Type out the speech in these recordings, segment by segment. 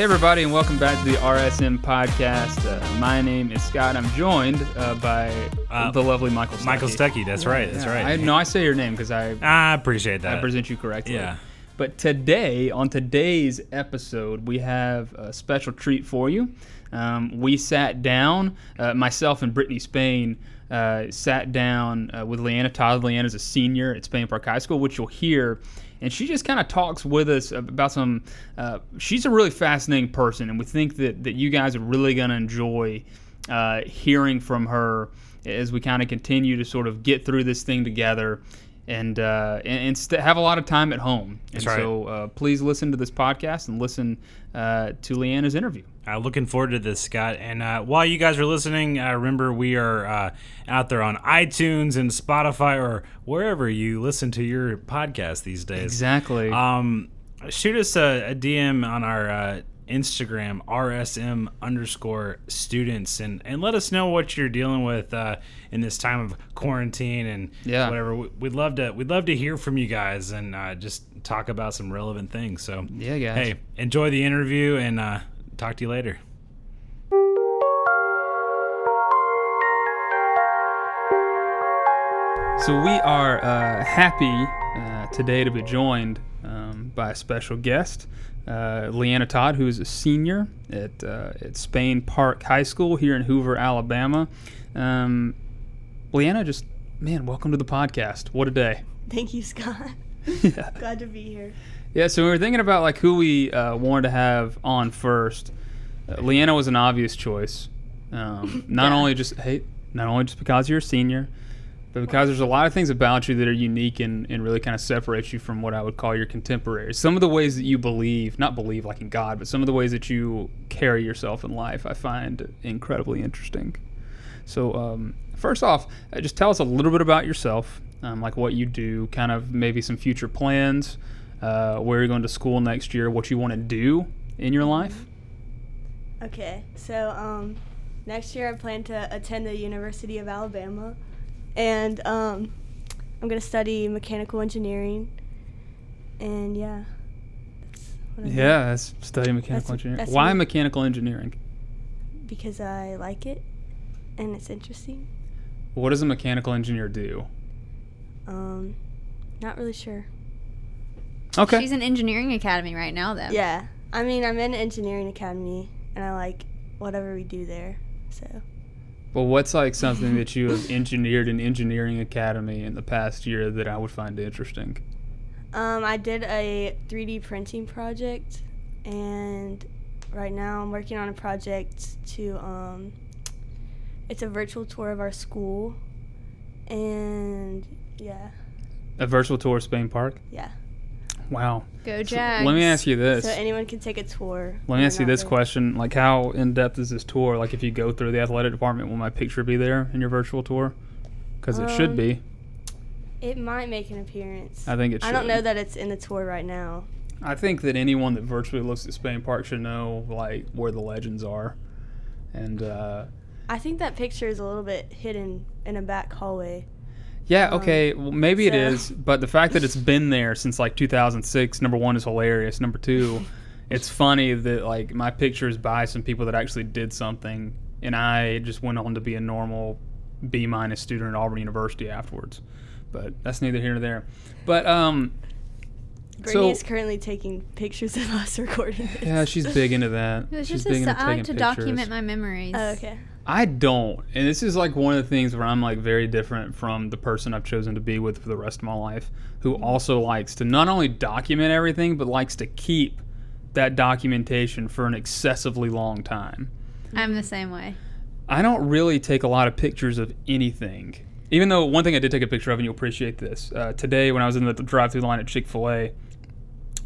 Hey, everybody, and welcome back to the RSM podcast. Uh, my name is Scott. I'm joined uh, by Uh, the lovely Michael Stuckey. Michael Stuckey. That's right. That's Yeah, right. I, no, I say your name because I, I appreciate that. I present you correctly. Yeah. But today, on today's episode, we have a special treat for you. Um, we sat down, uh, myself and Brittany Spain uh, sat down uh, with Leanna Todd. Leanna's a senior at Spain Park High School, which you'll hear. And she just kind of talks with us about some. Uh, she's a really fascinating person, and we think that, that you guys are really going to enjoy uh, hearing from her as we kind of continue to sort of get through this thing together and uh, and, and st- have a lot of time at home. And That's right. so uh, please listen to this podcast and listen uh, to Leanna's interview. Uh, looking forward to this, Scott. And uh, while you guys are listening, uh, remember we are uh, out there on iTunes and Spotify or wherever you listen to your podcast these days. Exactly. Um, shoot us a, a DM on our uh, Instagram, RSM underscore students, and, and let us know what you're dealing with uh, in this time of quarantine and Yeah. whatever. We- We'd love to we'd love to hear from you guys and uh, just talk about some relevant things. So Yeah, guys. Hey, enjoy the interview and uh, talk to you later. So we are uh, happy uh, today to be joined um, by a special guest, uh, Leanna Todd, who is a senior at uh, at Spain Park High School here in Hoover, Alabama. Um, Leanna, just man, welcome to the podcast. What a day! Thank you, Scott. yeah. Glad to be here. Yeah, so we were thinking about like who we uh, wanted to have on first. Uh, Leanna was an obvious choice. Um, not Yeah. only just hey, not only just because you're a senior, but because there's a lot of things about you that are unique and, and really kind of separate you from what I would call your contemporaries. Some of the ways that you believe, not believe like in God, but some of the ways that you carry yourself in life, I find incredibly interesting. So, um, first off, uh, just tell us a little bit about yourself, um, like what you do, kind of maybe some future plans, uh, where you're going to school next year, what you want to do in your life. Okay, so um, next year I plan to attend the University of Alabama, and um, I'm gonna study mechanical engineering. And yeah, that's what I do. Yeah, that's study mechanical That's- engineering. that's Why mechanical engineering? because I like it, and it's interesting. What does a mechanical engineer do? Um, not really sure. Okay. She's in engineering academy right now, though. Yeah, I mean I'm in engineering academy, and I like whatever we do there. So Well, what's like something that you have engineered in engineering academy in the past year that I would find interesting? Um, I did a 3D printing project, and right now I'm working on a project to. Um, it's a virtual tour of our school, and yeah, A virtual tour of Spain Park? yeah. Wow. Go So Jags. let me ask you this. So anyone can take a tour. Let me ask you this there. question: Like, how in depth is this tour? Like, if you go through the athletic department, will my picture be there in your virtual tour? Because it should Um, be. It might make an appearance. I think it should. I don't know that it's in the tour right now. I think that anyone that virtually looks at Spain Park should know like where the legends are, and uh, I think that picture is a little bit hidden in a back hallway. Yeah, Um, okay, well, maybe it so- is, but the fact that it's been there since like 2006, number one is hilarious. Number two, it's funny that like my picture is by some people that actually did something, and I just went on to be a normal B minus student at Auburn University afterwards. But that's neither here nor there. But um, Brittany So- is currently taking pictures of us recording this. yeah, she's big into that. It was she's just big a, into I like taking to pictures. document my memories. Oh, okay. I don't. And this is like one of the things where I'm like very different from the person I've chosen to be with for the rest of my life, who also likes to not only document everything, but likes to keep that documentation for an excessively long time. I'm the same way. I don't really take a lot of pictures of anything. Even though one thing I did take a picture of, and you'll appreciate this. Uh, today, when I was in the drive through line at Chick fil A,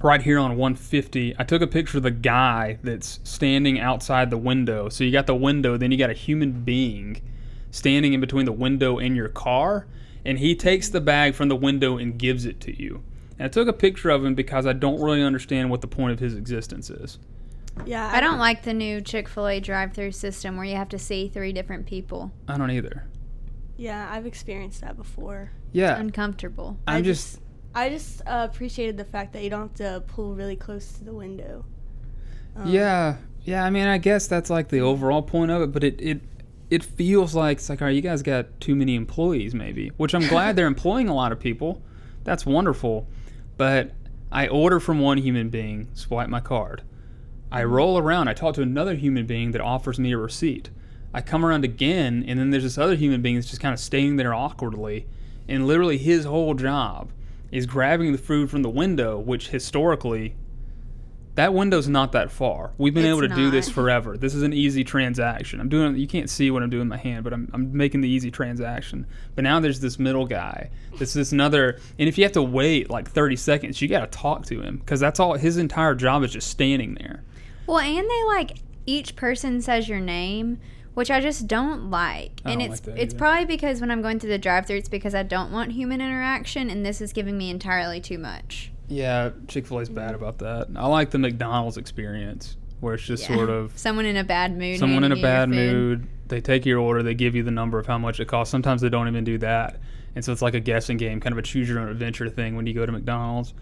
right here on 150, I took a picture of the guy that's standing outside the window. So you got the window, then you got a human being standing in between the window and your car, and he takes the bag from the window and gives it to you. And I took a picture of him because I don't really understand what the point of his existence is. Yeah. I don't like the new Chick fil A drive through system where you have to see three different people. I don't either. Yeah, I've experienced that before. Yeah, Uncomfortable. I'm I just I just uh, appreciated the fact that you don't have to pull really close to the window. Um, Yeah, yeah. I mean, I guess that's like the overall point of it, but it it it feels like it's like, all right, you guys got too many employees, maybe. Which I'm glad they're employing a lot of people. That's wonderful, but I order from one human being, swipe my card. I roll around. I talk to another human being that offers me a receipt. I come around again, and then there's this other human being that's just kind of staying there awkwardly, and literally his whole job is grabbing the food from the window, which historically that window's not that far. We've been It's able to do this forever. This is an easy transaction. I'm doing. You can't see what I'm doing in my hand, but I'm, I'm making the easy transaction. But now there's this middle guy. This is another. And if you have to wait like 30 seconds, you got to talk to him because that's all. His entire job is just standing there. Well, and they like each person says your name, which I just don't like. I and don't it's like it's either. probably because when I'm going through the drive-through, it's because I don't want human interaction, and this is giving me entirely too much. Yeah, Chick Fil A's bad mm-hmm. about that. I like the McDonald's experience where it's just Yeah. sort of someone in a bad mood. someone in a handing you your bad mood. They take your order. They give you the number of how much it costs. Sometimes they don't even do that, and so it's like a guessing game, kind of a choose your own adventure thing when you go to McDonald's.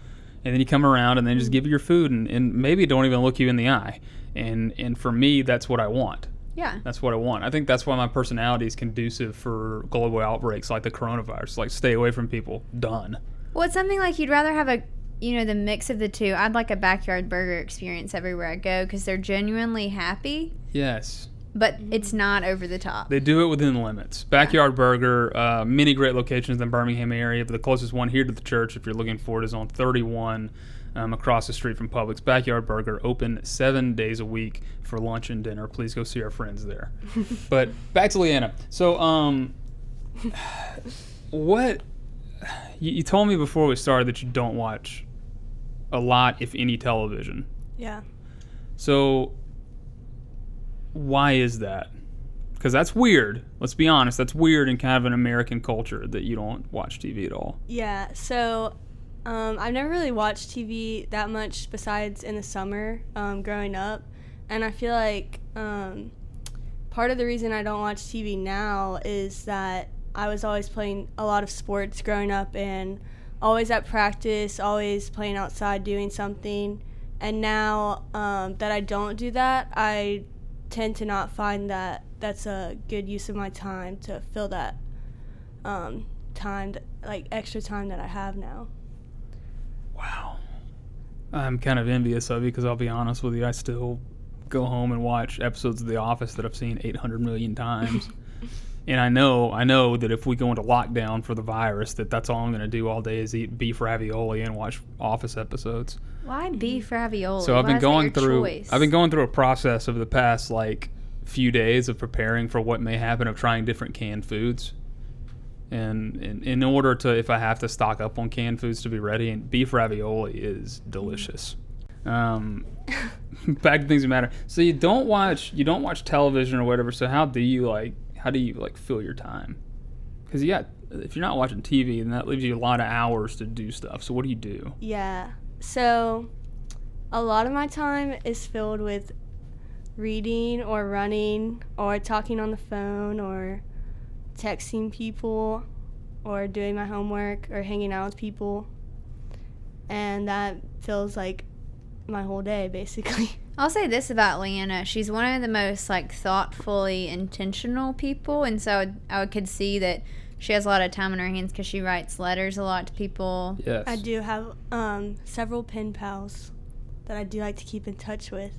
And then you come around and then just mm-hmm. give you your food and, and maybe don't even look you in the eye. And and for me, that's what I want. Yeah. That's what I want. I think that's why my personality is conducive for global outbreaks like the coronavirus. Like stay away from people. Done. Well, it's something like you'd rather have a, you know, the mix of the two. I'd like a backyard burger experience everywhere I go because they're genuinely happy, Yes. but it's not over the top. They do it within limits. Backyard Burger, uh, many great locations in the Birmingham area, but the closest one here to the church, if you're looking for it, is on 31 um, across the street from Publix. Backyard Burger, open seven days a week for lunch and dinner. Please go see our friends there. but back to Leanna. So, um, what you, you told me before we started that you don't watch a lot, if any, television. Yeah. So, why is that? Because that's weird. Let's be honest. That's weird in kind of an American culture that you don't watch TV at all. Yeah, so um, I've never really watched TV that much besides in the summer um, growing up. And I feel like um, part of the reason I don't watch TV now is that I was always playing a lot of sports growing up and always at practice, always playing outside doing something. And now um, that I don't do that, I tend to not find that that's a good use of my time to fill that um, time, like extra time that I have now. Wow. I'm kind of envious of you because I'll be honest with you. I still go home and watch episodes of The Office that I've seen 800 million times. and I know, I know that if we go into lockdown for the virus, that that's all I'm going to do all day is eat beef ravioli and watch Office episodes. Why beef ravioli? So I've Why been going through choice? I've been going through a process of the past like few days of preparing for what may happen of trying different canned foods. And in, in order to if I have to stock up on canned foods to be ready and beef ravioli is delicious. Um, back to things that matter. So you don't watch you don't watch television or whatever. So how do you like how do you like fill your time? Because you if you're not watching TV, then that leaves you a lot of hours to do stuff. So what do you do? Yeah. So a lot of my time is filled with reading or running or talking on the phone or texting people or doing my homework or hanging out with people. And that feels like my whole day basically. I'll say this about Leanna. She's one of the most like thoughtfully intentional people, and so I, I could see that she has a lot of time on her hands because she writes letters a lot to people. Yes. I do have um, several pen pals that I do like to keep in touch with.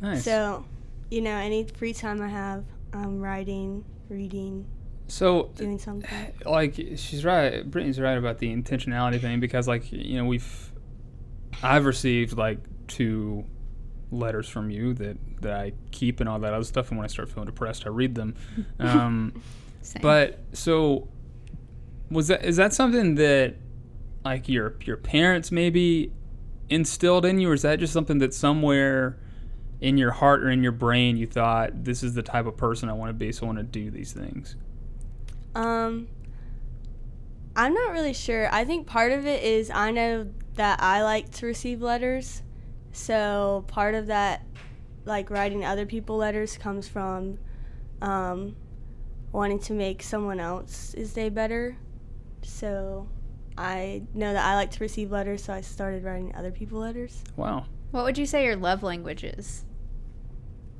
Nice. So, you know, any free time I have, I'm writing, reading, so doing something. like she's right brittany's right about the intentionality thing because like you know we've i've received like two letters from you that that i keep and all that other stuff and when i start feeling depressed i read them um Same. but so was that is that something that like your your parents maybe instilled in you or is that just something that somewhere in your heart or in your brain you thought this is the type of person i want to be so i want to do these things Um, I'm not really sure. I think part of it is I know that I like to receive letters. So part of that, like writing other people letters, comes from um, wanting to make someone else's day better. So I know that I like to receive letters, so I started writing other people letters. Wow. What would you say your love language is?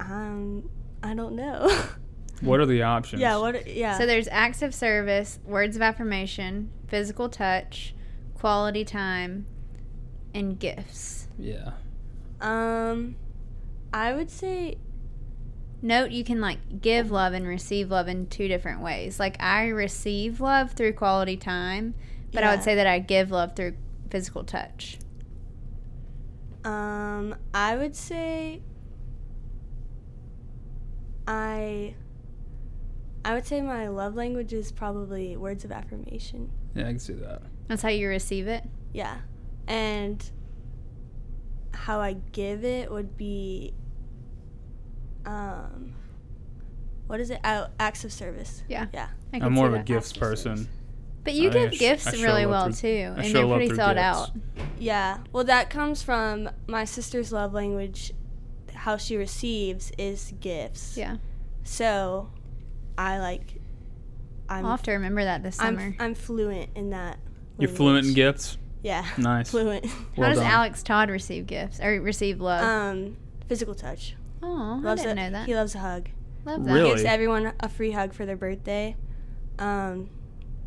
Um, I don't know. What are the options? yeah. What? Yeah. So there's acts of service, words of affirmation, physical touch, quality time, and gifts. Yeah. um, I would say Note you can like give love and receive love in two different ways. Like I receive love through quality time, but I would say that I give love through physical touch. Um, I would say I I would say my love language is probably words of affirmation. Yeah, I can see that. That's how you receive it. Yeah. And how I give it would be um what is it? Oh, acts of service. Yeah. Yeah. I I'm more see of a that. gifts Acts person. But you I give sh- gifts I really well through- too, I and show they're pretty thought gifts. out. Yeah. Well, that comes from my sister's love language. How she receives is gifts. Yeah, So, I like. I'm I'll have to remember that this I'm summer. I'm fluent in that. You're fluent in gifts. Yeah. Nice. Fluent. How Well does done. Alex Todd receive gifts or receive love? um, physical touch. oh, I Loves didn't a, know that. He loves a hug. Love that. Really? Gives everyone a free hug for their birthday. Um,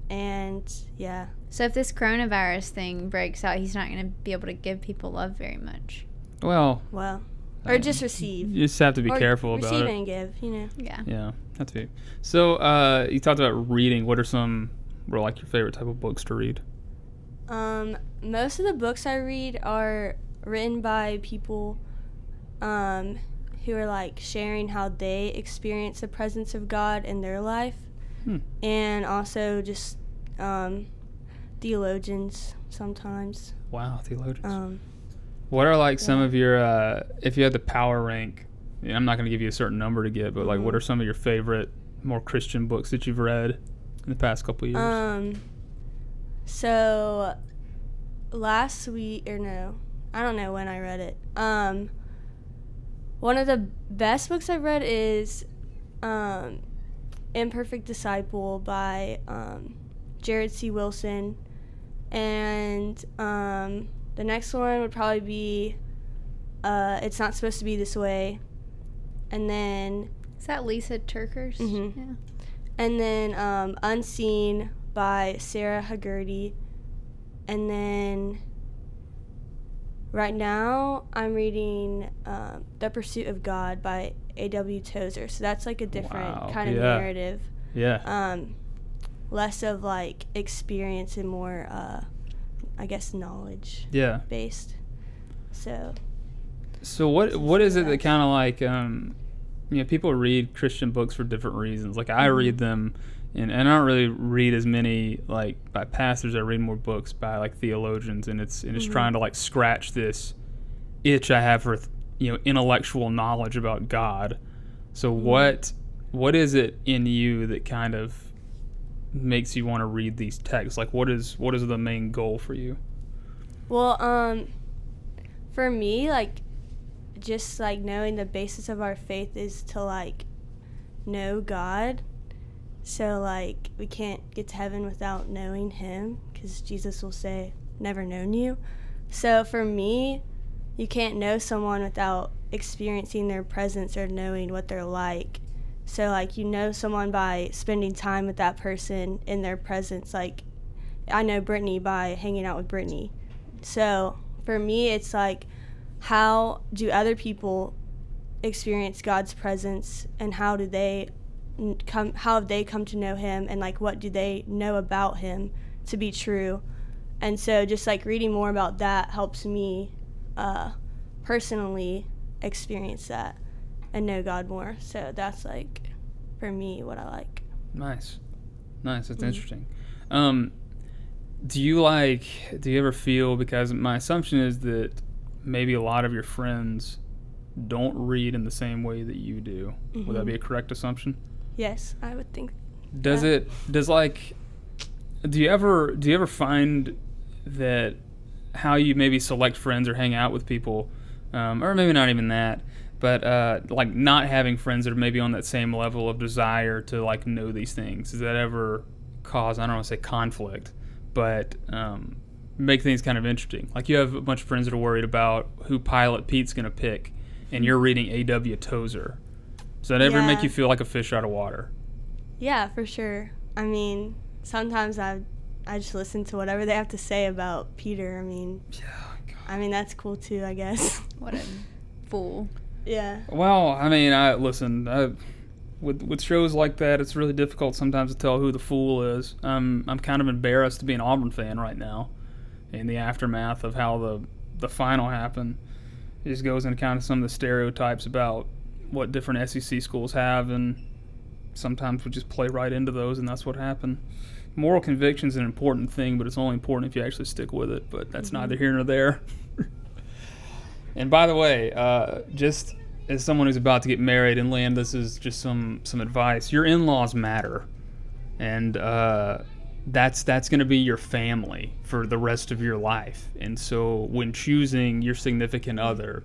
and yeah. So if this coronavirus thing breaks out, he's not going to be able to give people love very much. Well, Well, or just receive. you just have to be or careful about receive and give. You know. Yeah. Yeah, that's it. So, uh, you talked about reading. What are some, or like your favorite type of books to read? Um, most of the books I read are written by people um, who are like sharing how they experience the presence of God in their life, Hmm. and also just um, theologians sometimes. Wow, theologians. Um, what are like some yeah. of your, uh, if you had the power rank? I'm not going to give you a certain number to get, but like, what Mhm. are some of your favorite, more Christian books that you've read in the past couple years? um, so last week or no, I don't know when I read it. Um, one of the best books I've read is um, Imperfect Disciple by um, Jared C. Wilson. And um, the next one would probably be uh, It's Not Supposed to Be This Way. And then Is that Lysa TerKeurst? Mhm. Yeah. and then um, Unseen by Sara Hagerty. And then right now I'm reading um, The Pursuit of God by A.W. Tozer. So that's like a different Wow, kind of yeah. narrative. yeah. Um, less of like experience and more, uh, I guess, knowledge yeah. based. So, So what what is it that kind of like um you know people read Christian books for different reasons. Like I Mm-hmm. read them and, and I don't really read as many like by pastors. I read more books by like theologians and it's and it's Mhm. trying to like scratch this itch I have for you know intellectual knowledge about God. So Mm-hmm. what what is it in you that kind of makes you want to read these texts? Like what is what is the main goal for you? well, um, for me, like, just like knowing the basis of our faith is to like know God. So, like, we can't get to heaven without knowing Him because Jesus will say, Never known you. So, for me, you can't know someone without experiencing their presence or knowing what they're like. So, like, you know someone by spending time with that person in their presence. Like, I know Brittany by hanging out with Brittany. So, for me, it's like, how do other people experience God's presence and how do they come how have they come to know him and like what do they know about him to be true and so just like reading more about that helps me uh, personally experience that and know God more so that's like for me what I like Nice, nice. That's Mhm. interesting. Um, do you like? Do you ever feel? Because my assumption is that maybe a lot of your friends don't read in the same way that you do. Would that Mhm. be a correct assumption? yes I would think Does Yeah. it? Does like? Do you ever? Do you ever find that how you maybe select friends or hang out with people, um, or maybe not even that, but uh, like not having friends that are maybe on that same level of desire to like know these things? Does that ever cause? I don't want to say conflict, but um, make things kind of interesting. Like you have a bunch of friends that are worried about who pilot Pete's going to pick, and you're reading A.W. Tozer. Does that ever make you feel like a fish out of water? Yeah, for sure. I mean, sometimes I I just listen to whatever they have to say about Peter. I mean, Yeah. I mean that's cool too, I guess. What a fool. Yeah. Well, I mean, I listen. I, with with shows like that, it's really difficult sometimes to tell who the fool is. Um, I'm kind of embarrassed to be an Auburn fan right now, in the aftermath of how the the final happened. It just goes into kind of some of the stereotypes about what different SEC schools have, and sometimes we just play right into those, and that's what happened. Moral conviction is an important thing, but it's only important if you actually stick with it. But that's neither here nor there. And by the way, uh, just as someone who's about to get married, and Land, this is just some some advice. Your in-laws matter, and uh, that's that's going to be your family for the rest of your life. And so, when choosing your significant other,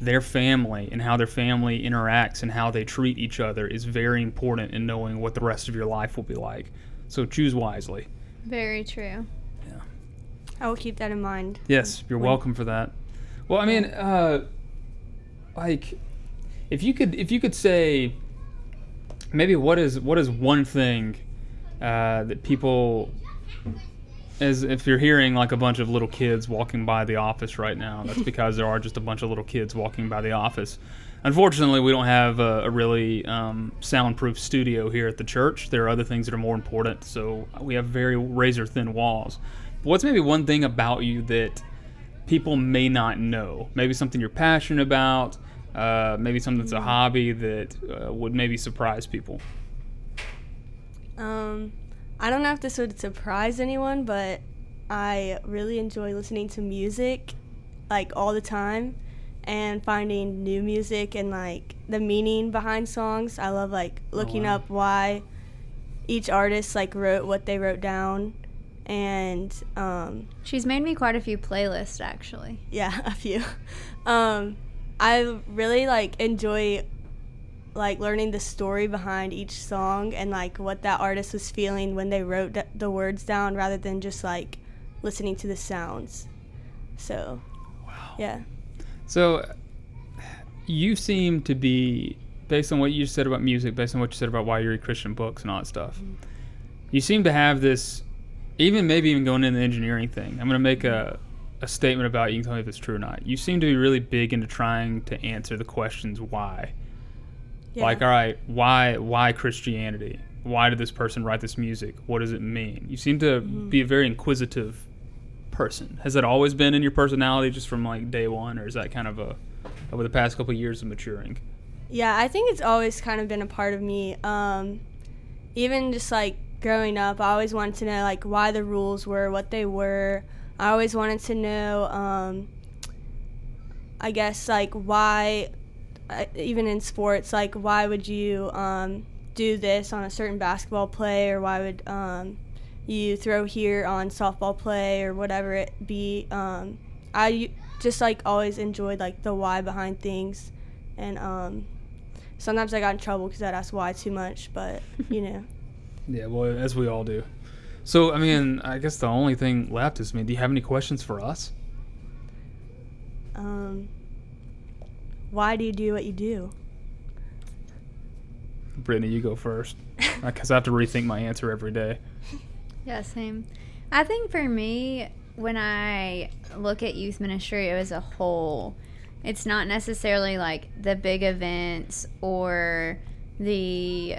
their family and how their family interacts and how they treat each other is very important in knowing what the rest of your life will be like. So choose wisely. Very true. Yeah. I will keep that in mind. Yes, you're When- welcome for that. Well, I mean, uh, like, if you could, if you could say, maybe what is what is one thing uh, that people, as if you're hearing like a bunch of little kids walking by the office right now, that's because there are just a bunch of little kids walking by the office. Unfortunately, we don't have a, a really um, soundproof studio here at the church. There are other things that are more important, so we have very razor thin walls. What's maybe one thing about you that people may not know? Maybe something you're passionate about, uh, maybe something that's a hobby that uh, would maybe surprise people. Um, I don't know if this would surprise anyone, but I really enjoy listening to music like all the time and finding new music and like the meaning behind songs. I love like looking wow. up why each artist like wrote what they wrote down and um, She's made me quite a few playlists actually. yeah, a few. Um, I really like enjoy like learning the story behind each song and like what that artist was feeling when they wrote d- the words down rather than just like listening to the sounds. So, Wow. yeah. So, you seem to be, based on what you said about music, based on what you said about why you read Christian books and all that stuff, you seem to have this, even maybe even going into the engineering thing. I'm going to make a, a statement about. You can tell me if it's true or not. You seem to be really big into trying to answer the questions why. yeah. Like, all right, why why Christianity? Why did this person write this music? What does it mean? You seem to be a very inquisitive person. Has that always been in your personality, just from like day one, or is that kind of a over the past couple of years of maturing? Yeah, I think it's always kind of been a part of me. Um, even just like growing up, I always wanted to know like why the rules were what they were. I always wanted to know, um, I guess like why, uh, even in sports, like why would you um, do this on a certain basketball play, or why would um, you throw here on softball play, or whatever it be. Um, I just like always enjoyed like the why behind things, and um, sometimes I got in trouble because I'd ask why too much, but you know. Yeah, well, as we all do. So, I mean, I guess the only thing left is, I mean, do you have any questions for us? Um, why do you do what you do? Brittany, you go first, because I have to rethink my answer every day. Yeah, same. I think for me, when I look at youth ministry as a whole, it's not necessarily like the big events or the,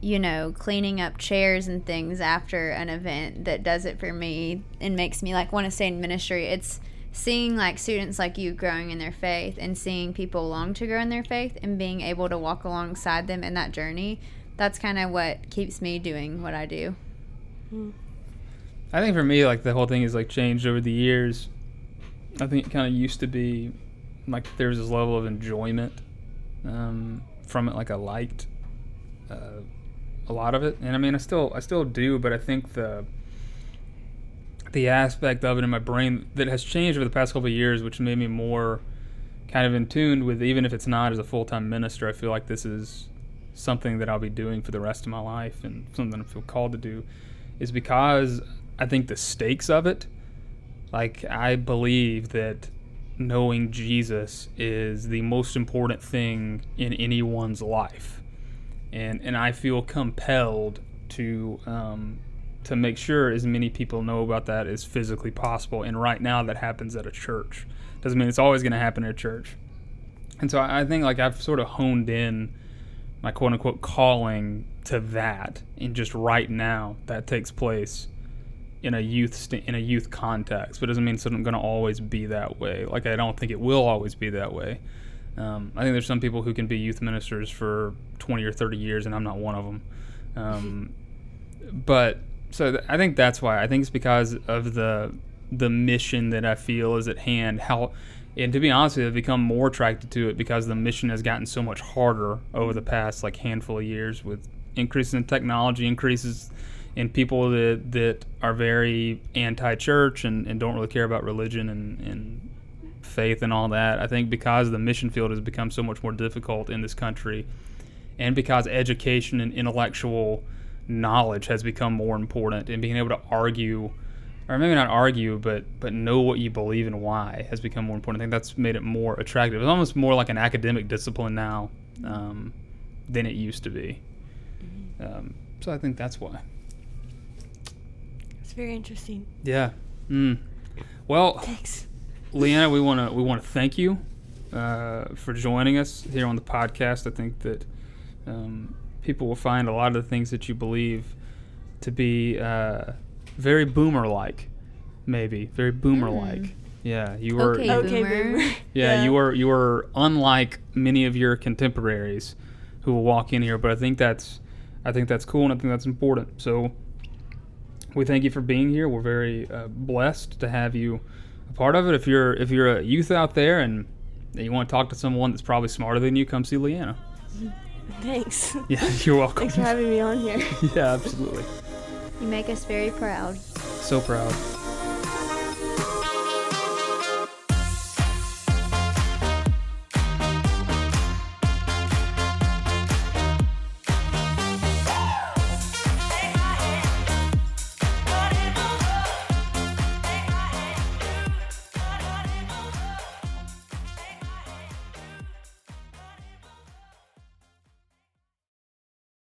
you know, cleaning up chairs and things after an event that does it for me and makes me like want to stay in ministry. It's seeing like students like you growing in their faith and seeing people long to grow in their faith and being able to walk alongside them in that journey. That's kind of what keeps me doing what I do. I think for me, like the whole thing is like changed over the years. I think it kind of used to be like there's this level of enjoyment um, from it, like I liked uh, a lot of it, and I mean I still I still do, but I think the the aspect of it in my brain that has changed over the past couple of years, which made me more kind of in tune with even if it's not as a full time minister, I feel like this is something that I'll be doing for the rest of my life and something I feel called to do is because I think the stakes of it like I believe that knowing Jesus is the most important thing in anyone's life, and and I feel compelled to um, to make sure as many people know about that as physically possible. And right now, that happens at a church. Doesn't mean it's always going to happen at a church. And so I I think like I've sort of honed in my quote unquote calling to that, and just right now that takes place in a youth st- in a youth context, but it doesn't mean it's going to always be that way. Like I don't think it will always be that way. Um, I think there's some people who can be youth ministers for 20 or 30 years, and I'm not one of them. Um, but so th- I think that's why. I think it's because of the the mission that I feel is at hand. How and to be honest with you, I've become more attracted to it because the mission has gotten so much harder over the past like handful of years with increases in technology, increases in people that that are very anti-church and, and don't really care about religion and, and faith and all that. I think because the mission field has become so much more difficult in this country, and because education and intellectual knowledge has become more important, and being able to argue, or maybe not argue, but but know what you believe and why has become more important. I think that's made it more attractive. It's almost more like an academic discipline now um, than it used to be. Um, so I think that's why. It's very interesting. Yeah. Mm. Well, Thanks. Leanna, we want to we want to thank you uh, for joining us here on the podcast. I think that um, people will find a lot of the things that you believe to be uh, very boomer-like, maybe very boomer-like. Yeah, you were. Okay, Okay, boomer. boomer. Yeah, you were you were unlike many of your contemporaries who will walk in here, but I think that's I think that's cool and I think that's important. So we thank you for being here. We're very uh, blessed to have you a part of it. If you're if you're a youth out there and you want to talk to someone that's probably smarter than you, come see Leanna. Thanks. Yeah, you're welcome. Thanks for having me on here. yeah, absolutely. You make us very proud. So proud.